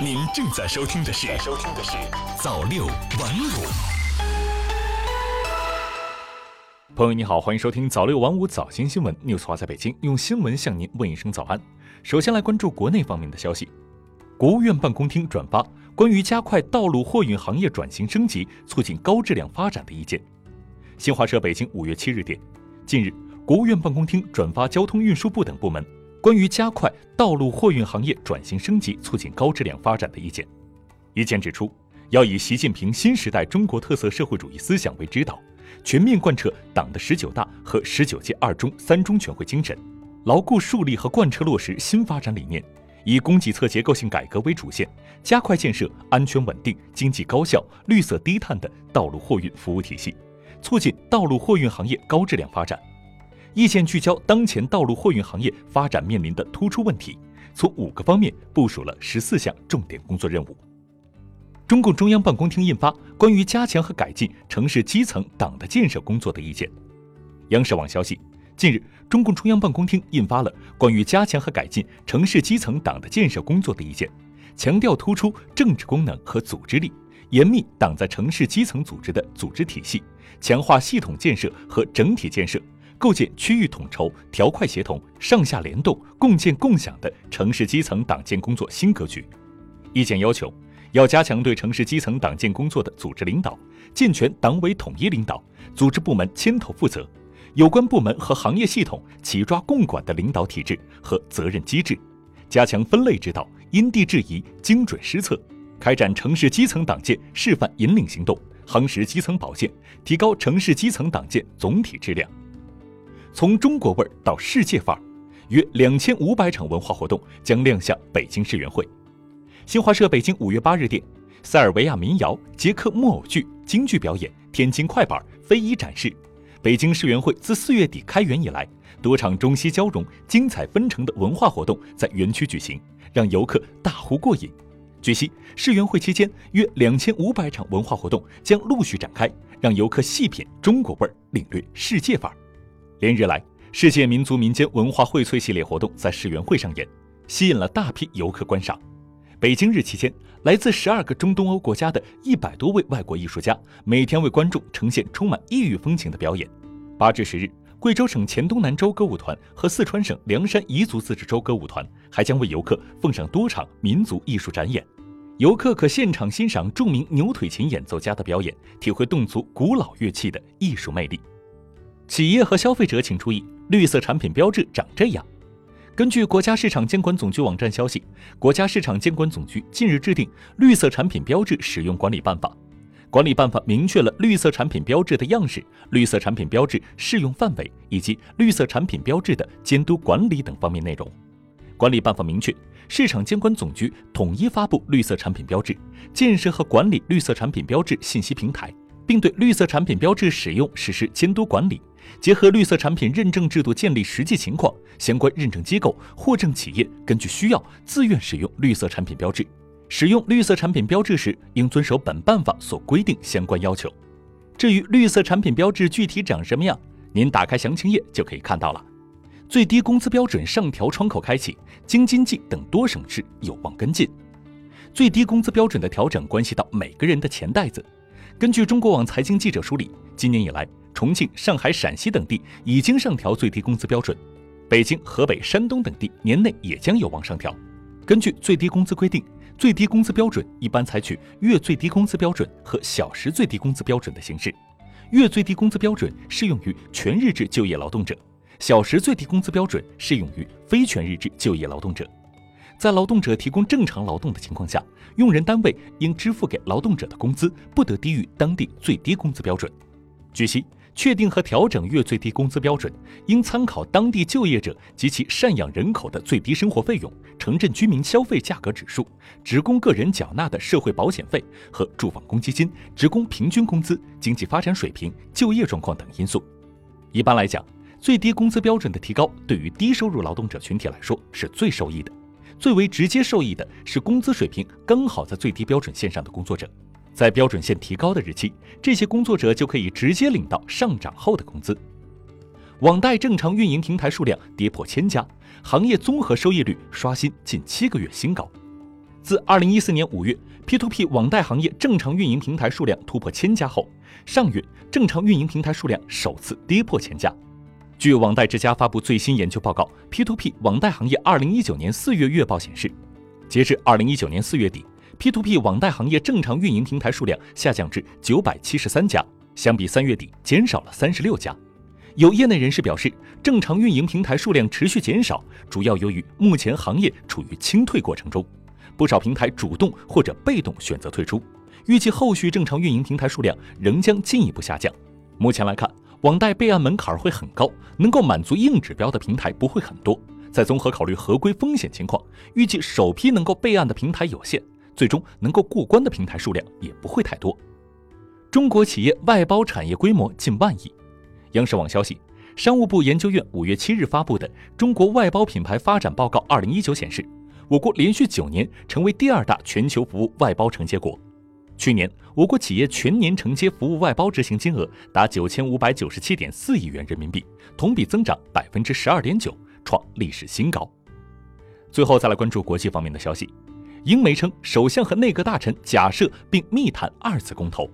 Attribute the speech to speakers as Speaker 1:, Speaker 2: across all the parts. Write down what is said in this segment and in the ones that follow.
Speaker 1: 您正在收听的是收听的是早六晚五。
Speaker 2: 朋友你好，欢迎收听早六晚五早间新闻，news 华在北京用新闻向您问一声早安。首先来关注国内方面的消息，国务院办公厅转发关于加快道路货运行业转型升级、促进高质量发展的意见。新华社北京五月七日电，近日，国务院办公厅转发交通运输部等部门。关于加快道路货运行业转型升级、促进高质量发展的意见，意见指出，要以习近平新时代中国特色社会主义思想为指导，全面贯彻党的十九大和十九届二中、三中全会精神，牢固树立和贯彻落实新发展理念，以供给侧结构性改革为主线，加快建设安全稳定、经济高效、绿色低碳的道路货运服务体系，促进道路货运行业高质量发展。意见聚焦当前道路货运行业发展面临的突出问题，从五个方面部署了十四项重点工作任务。中共中央办公厅印发关于加强和改进城市基层党的建设工作的意见。央视网消息，近日，中共中央办公厅印发了关于加强和改进城市基层党的建设工作的意见，强调突出政治功能和组织力，严密党在城市基层组织的组织体系，强化系统建设和整体建设。构建区域统筹、条块协同、上下联动、共建共享的城市基层党建工作新格局。意见要求，要加强对城市基层党建工作的组织领导，健全党委统一领导、组织部门牵头负责，有关部门和行业系统齐抓共管的领导体制和责任机制，加强分类指导、因地制宜、精准施策，开展城市基层党建示范引领行动，夯实基层保建，提高城市基层党建总体质量。从中国味儿到世界范儿，约两千五百场文化活动将亮相北京世园会。新华社北京五月八日电，塞尔维亚民谣、捷克木偶剧、京剧表演、天津快板、非遗展示。北京世园会自四月底开园以来，多场中西交融、精彩纷呈的文化活动在园区举行，让游客大呼过瘾。据悉，世园会期间约两千五百场文化活动将陆续展开，让游客细品中国味儿，领略世界范儿。连日来，世界民族民间文化荟萃系列活动在世园会上演，吸引了大批游客观赏。北京日期间，来自十二个中东欧国家的一百多位外国艺术家，每天为观众呈现充满异域风情的表演。八至十日，贵州省黔东南州歌舞团和四川省凉山彝族自治州歌舞团还将为游客奉上多场民族艺术展演，游客可现场欣赏著名牛腿琴演奏家的表演，体会侗族古老乐器的艺术魅力。企业和消费者请注意，绿色产品标志长这样。根据国家市场监管总局网站消息，国家市场监管总局近日制定《绿色产品标志使用管理办法》，管理办法明确了绿色产品标志的样式、绿色产品标志适用范围以及绿色产品标志的监督管理等方面内容。管理办法明确，市场监管总局统一发布绿色产品标志，建设和管理绿色产品标志信息平台，并对绿色产品标志使用实施监督管理。结合绿色产品认证制度建立实际情况，相关认证机构、获证企业根据需要自愿使用绿色产品标志。使用绿色产品标志时，应遵守本办法所规定相关要求。至于绿色产品标志具体长什么样，您打开详情页就可以看到了。最低工资标准上调窗口开启，京津冀等多省市有望跟进。最低工资标准的调整关系到每个人的钱袋子。根据中国网财经记者梳理，今年以来。重庆、上海、陕西等地已经上调最低工资标准，北京、河北、山东等地年内也将有望上调。根据最低工资规定，最低工资标准一般采取月最低工资标准和小时最低工资标准的形式。月最低工资标准适用于全日制就业劳动者，小时最低工资标准适用于非全日制就业劳动者。在劳动者提供正常劳动的情况下，用人单位应支付给劳动者的工资不得低于当地最低工资标准。据悉。确定和调整月最低工资标准，应参考当地就业者及其赡养人口的最低生活费用、城镇居民消费价格指数、职工个人缴纳的社会保险费和住房公积金、职工平均工资、经济发展水平、就业状况等因素。一般来讲，最低工资标准的提高对于低收入劳动者群体来说是最受益的，最为直接受益的是工资水平刚好在最低标准线上的工作者。在标准线提高的日期，这些工作者就可以直接领到上涨后的工资。网贷正常运营平台数量跌破千家，行业综合收益率刷新近七个月新高。自二零一四年五月，P2P 网贷行业正常运营平台数量突破千家后，上月正常运营平台数量首次跌破千家。据网贷之家发布最新研究报告，P2P 网贷行业二零一九年四月月报显示，截至二零一九年四月底，P2P 网贷行业正常运营平台数量下降至九百七十三家，相比三月底减少了三十六家。有业内人士表示，正常运营平台数量持续减少，主要由于目前行业处于清退过程中，不少平台主动或者被动选择退出。预计后续正常运营平台数量仍将进一步下降。目前来看，网贷备案门槛会很高，能够满足硬指标的平台不会很多。再综合考虑合规风险情况，预计首批能够备案的平台有限，最终能够过关的平台数量也不会太多。中国企业外包产业规模近万亿。央视网消息，商务部研究院五月七日发布的《中国外包品牌发展报告（二零一九）》显示，我国连续九年成为第二大全球服务外包承接国。去年，我国企业全年承接服务外包执行金额达九千五百九十七点四亿元人民币，同比增长百分之十二点九，创历史新高。最后再来关注国际方面的消息，英媒称首相和内阁大臣假设并密谈二次公投。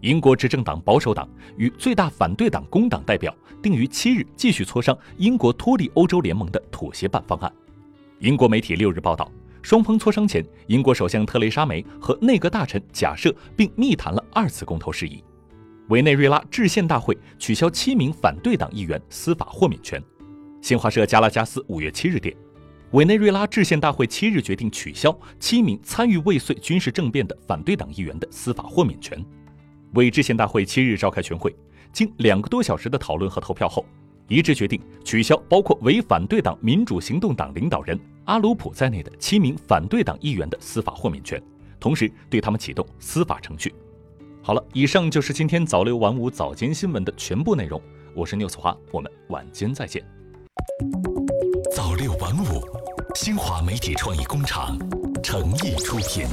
Speaker 2: 英国执政党保守党与最大反对党工党代表定于七日继续磋商英国脱离欧洲联盟的妥协版方案。英国媒体六日报道，双方磋商前，英国首相特蕾莎梅和内阁大臣假设并密谈了二次公投事宜。委内瑞拉制宪大会取消七名反对党议员司法豁免权。新华社加拉加斯五月七日电，委内瑞拉制宪大会七日决定取消七名参与未遂军事政变的反对党议员的司法豁免权。委制宪大会七日召开全会，经两个多小时的讨论和投票后，一致决定取消包括为反对党民主行动党领导人阿鲁普在内的七名反对党议员的司法豁免权，同时对他们启动司法程序。好了，以上就是今天早六晚五早间新闻的全部内容。我是缪子华，我们晚间再见。
Speaker 1: 新华媒体创意工厂诚意出品。